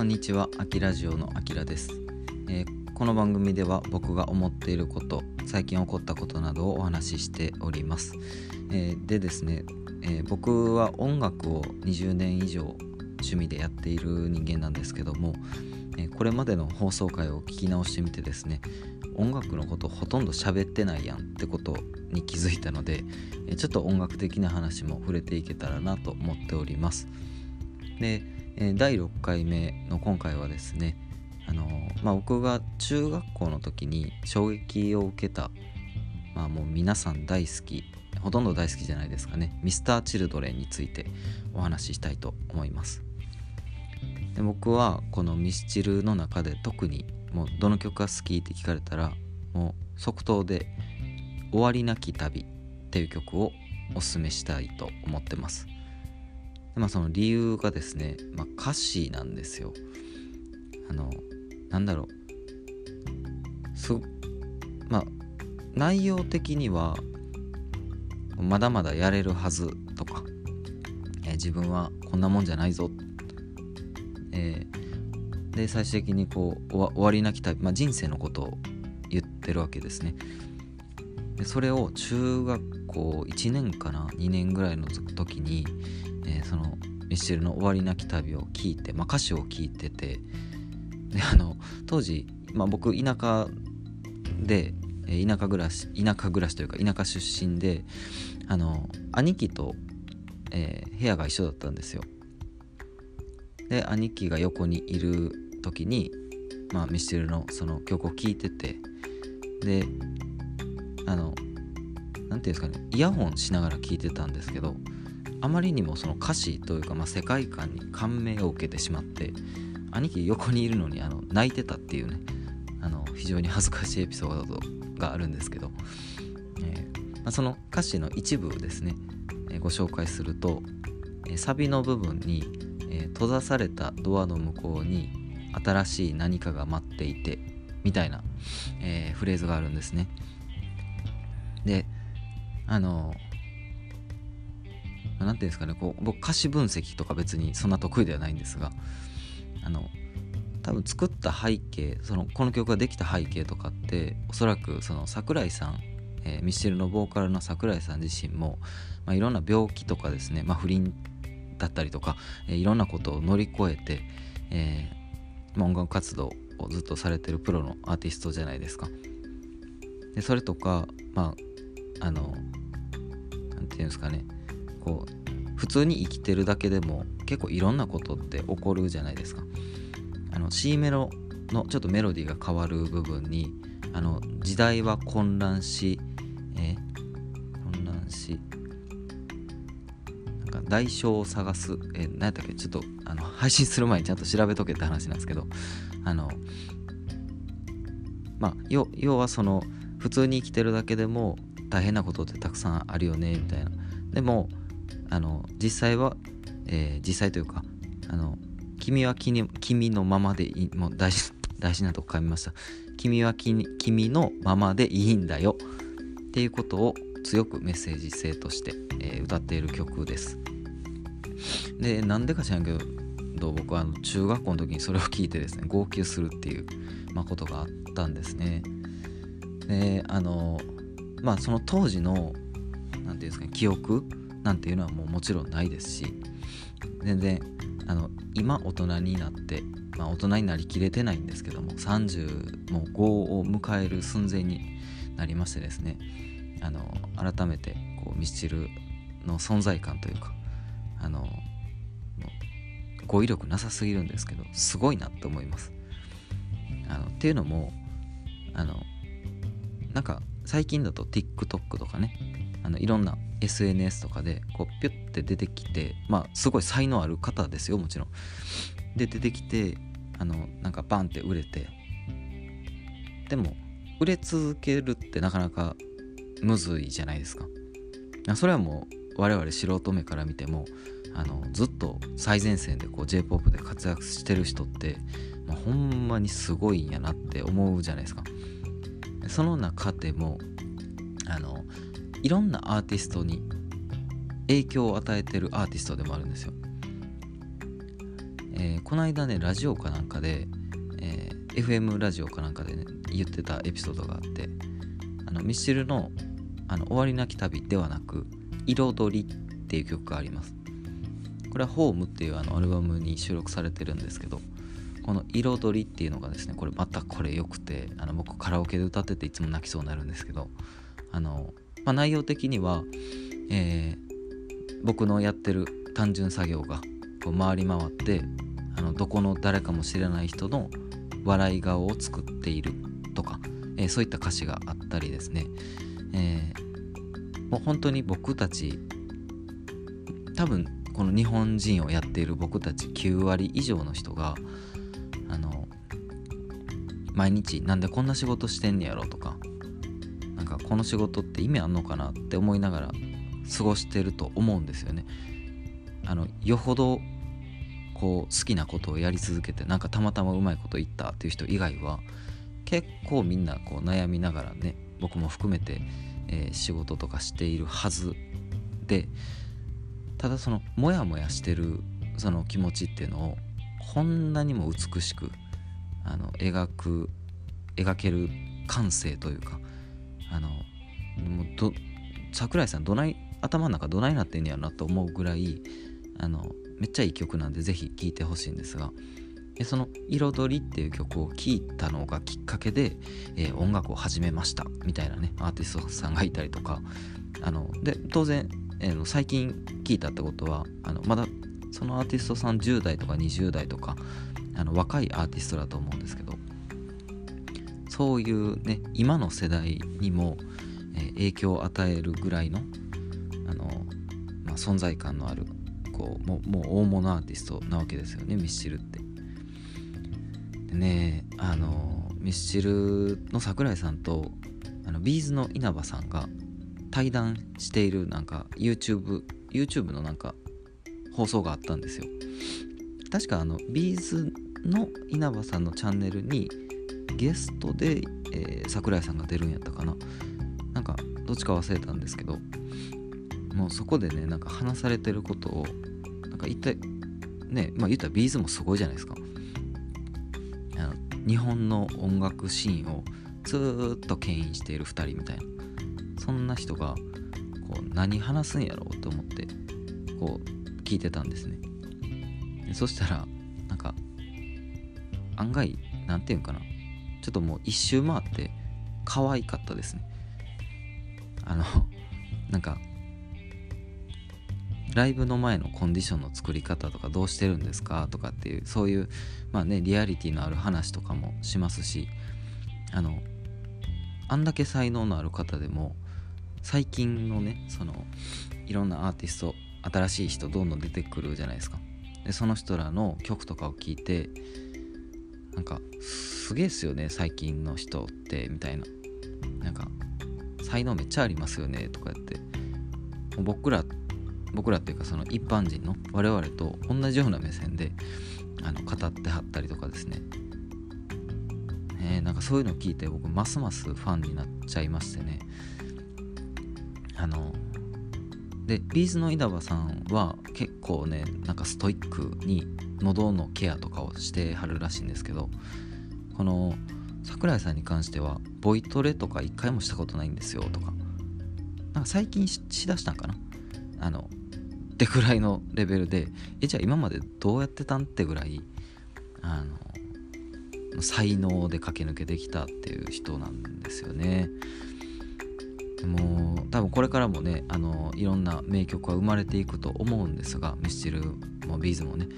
こんにちは、あきラジオのあきらです、えー、この番組では僕が思っていること、最近起こったことなどをお話ししております。えー、でですね、えー、僕は音楽を20年以上趣味でやっている人間なんですけども、えこれまでの放送回を聞き直してみてですね、音楽のことほとんど喋ってないやんってことに気づいたので、えちょっと音楽的な話も触れていけたらなと思っております。でえ第6回目の今回はですねあのまあ、僕が中学校の時に衝撃を受けた、まあ、もう皆さん大好きほとんど大好きじゃないですかね Mr.Children についてお話ししたいと思います。で僕はこのミスチルの中で特にもうどの曲が好きって聞かれたらもう即答で「終わりなき旅」っていう曲をおすすめしたいと思ってます。まあその理由がですね、まあ、歌詞なんですよ。あのなんだろう。すまあ内容的にはまだまだやれるはずとか、えー、自分はこんなもんじゃないぞ、えー、で最終的にこう終わりなき旅、まあ、人生のことを言ってるわけですね。でそれを中学校1年かな2年ぐらいの時にえー、そのミスチルの「終わりなき旅」を聞いて、まあ、歌詞を聞いててであの当時、まあ、僕田舎で田舎暮らし田舎暮らしというか田舎出身であの兄貴と、えー、部屋が一緒だったんですよ。で兄貴が横にいる時に、まあ、ミスチルのその曲を聴いててであの何て言うんですかねイヤホンしながら聴いてたんですけどあまりにもその歌詞というか、まあ、世界観に感銘を受けてしまって兄貴横にいるのにあの泣いてたっていうねあの非常に恥ずかしいエピソードがあるんですけど、えー、まあ、その歌詞の一部をですね、えー、ご紹介すると、えー、サビの部分に、え閉ざされたドアの向こうに新しい何かが待っていてみたいな、えフレーズがあるんですね。であの何ていうんですかねこう僕歌詞分析とか別にそんな得意ではないんですがあの多分作った背景そのこの曲ができた背景とかっておそらくその桜井さん、えー、ミッシェルのボーカルの桜井さん自身も、まあ、いろんな病気とかですね、まあ、不倫だったりとか、えー、いろんなことを乗り越えて、えー、音楽活動をずっとされてるプロのアーティストじゃないですか。でそれとかまああの何て言うんですかねこう普通に生きてるだけでも結構いろんなことって起こるじゃないですか。あの C メロのちょっとメロディーが変わる部分にあの時代は混乱し、え、混乱しなんか代償を探す、え、何やったっけ？ちょっとあの 配信する前にちゃんと調べとけって話なんですけどあのまあ要はその普通に生きてるだけでも大変なことってたくさんあるよねみたいな。でもあの実際は、えー、実際というかあの君は君君のままでいいもう大事大事なとこ噛みました。君は君のままでいいんだよ。っていうことを強くメッセージ性として、えー、歌っている曲です。でなんでか知らんけど僕はあの中学校の時にそれを聞いてですね号泣するっていう、まあ、ことがあったんですね。であのまあその当時の何て言うんですかね記憶なんていうのはもうもちろんないですし全然あの今大人になって、まあ、大人になりきれてないんですけども30もう5を迎える寸前になりましてですねあの改めてこうミスチルの存在感というかあの語彙力なさすぎるんですけどすごいなって思います。あのっていうのもあのなんか最近だと TikTok とかねあのいろんな SNS とかでこうピュッて出てきてまあすごい才能ある方ですよもちろん。で出てきてあのなんかバンって売れて。でも売れ続けるってなかなかむずいじゃないですか。それはもう我々素人目から見てもあのずっと最前線で j p o p で活躍してる人って、まあ、ほんまにすごいんやなって思うじゃないですか。その中でもあのいろんなアーティストに影響を与えてるアーティストでもあるんですよ。えー、この間ねラジオかなんかで、えー、FM ラジオかなんかでね言ってたエピソードがあってあのミスチルのあの終わりなき旅ではなく「彩り」っていう曲がありますこれは「ホームっていうあのアルバムに収録されてるんですけどこの「彩り」っていうのがですねこれまたこれ良くてあの僕カラオケで歌ってていつも泣きそうになるんですけどあの、まあ、内容的には、えー、僕のやってる単純作業がこう回り回ってあのどこの誰かも知らない人の笑い顔を作っているとか、えー、そういった歌詞があったりですね、えー、もう本当に僕たち多分この日本人をやっている僕たち9割以上の人があの毎日なんでこんな仕事してんねやろとかなんかこの仕事って意味あんのかなって思いながら過ごしてると思うんですよね。あのよほどこう好きなことをやり続けてなんかたまたまうまいこと言ったっていう人以外は結構みんなこう悩みながらね僕も含めて、えー、仕事とかしているはずでただそのモヤモヤしてるその気持ちっていうのをこんなにも美しくあの描く描ける感性というかあのもうど桜井さんどない頭の中どないなってんやろなと思うぐらいあのめっちゃいい曲なんで是非聴いてほしいんですがでその「彩り」っていう曲を聴いたのがきっかけで、えー、音楽を始めましたみたいなねアーティストさんがいたりとかあので当然えー、最近聞いたってことはあのまだそのアーティストさん10代とか20代とかあの若いアーティストだと思うんですけどそういうね今の世代にも、えー、影響を与えるぐらいのあの、まあ、存在感のあるこうももう大物アーティストなわけですよねミスチルって。でねあのミスチルの桜井さんとあの B'z の稲葉さんが対談しているなんか YouTube, YouTube のなんか放送があったんですよ。確かあの B'z の稲葉さんのチャンネルにゲストで、えー、桜井さんが出るんやったかな。なんかどっちか忘れたんですけどもうそこでねなんか話されてることをなんか一体ねまあ言ったらビーズもすごいじゃないですか。あの日本の音楽シーンをずっと牽引している2人みたいな。そんな人がこう何話すんやろうと思ってこう聞いてたんですね。そしたらなんか案外何て言うんかな。ちょっともう一周回って可愛かったですね。あの なんかライブの前のコンディションの作り方とかどうしてるんですか？とかっていうそういうまあねリアリティのある話とかもしますしあのあんだけ才能のある方でも最近のねそのいろんなアーティスト新しい人どんどん出てくるじゃないですか。でその人らの曲とかを聴いてなんかすげえっすよね最近の人ってみたいな。なんか才能めっちゃありますよねとか言って。僕ら僕らっていうかその一般人の我々と同じような目線であの語ってはったりとかですね。えー、なんかそういうのを聞いて僕ますますファンになっちゃいましてね。あのでビーズの稲葉さんは結構ねなんかストイックに喉のケアとかをしてはるらしいんですけどこの桜井さんに関してはボイトレとか一回もしたことないんですよとかなんか最近しだしたんかな？あのってぐらいのレベルでえじゃあ今までどうやってたんってぐらいあの才能で駆け抜けてきたっていう人なんですよね。もう多分これからもねあのいろんな名曲は生まれていくと思うんですがミスチルもビーズもね、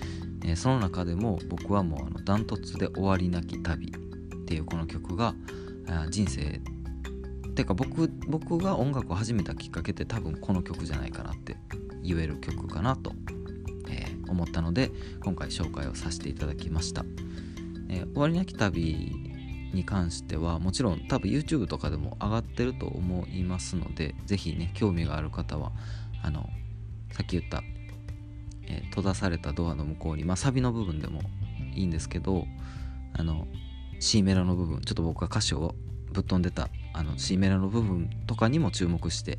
えー、その中でも僕はもうあのダントツで「終わりなき旅」っていうこの曲が人生てか僕僕が音楽を始めたきっかけって多分この曲じゃないかなって言える曲かなと、えー、思ったので今回紹介をさせていただきました。えー、終わりなき旅に関してはもちろん多分 YouTube とかでも上がってると思いますので是非ね興味がある方はあのさっき言った、えー、閉ざされたドアの向こうにまあサビの部分でもいいんですけどあの C メロの部分ちょっと僕が歌詞をぶっ飛んでたあの C メロの部分とかにも注目して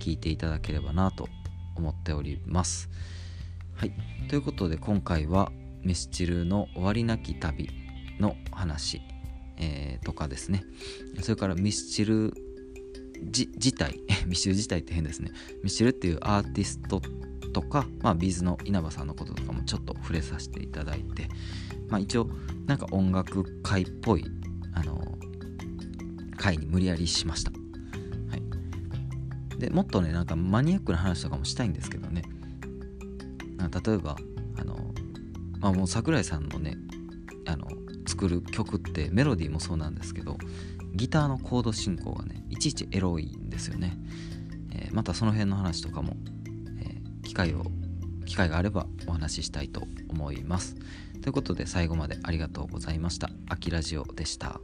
聴いていただければなと思っております。はいということで今回はミスチルの終わりなき旅の話、えー、とかですね。それからミスチル自体。ミスチル自体って変ですね。ミスチルっていうアーティストとか、まあ、ビーズの稲葉さんのこととかもちょっと触れさせていただいて、まあ、一応なんか音楽会っぽいあの会に無理やりしました、はい、でもっとねなんかマニアックな話とかもしたいんですけどね。例えばあの、まあ、もう桜井さんのねあの作る曲ってメロディーもそうなんですけどギターのコード進行がねいちいちエロいんですよね、えー、またその辺の話とかも、えー、機会を機会があればお話ししたいと思いますということで最後までありがとうございました。アキラジオでした。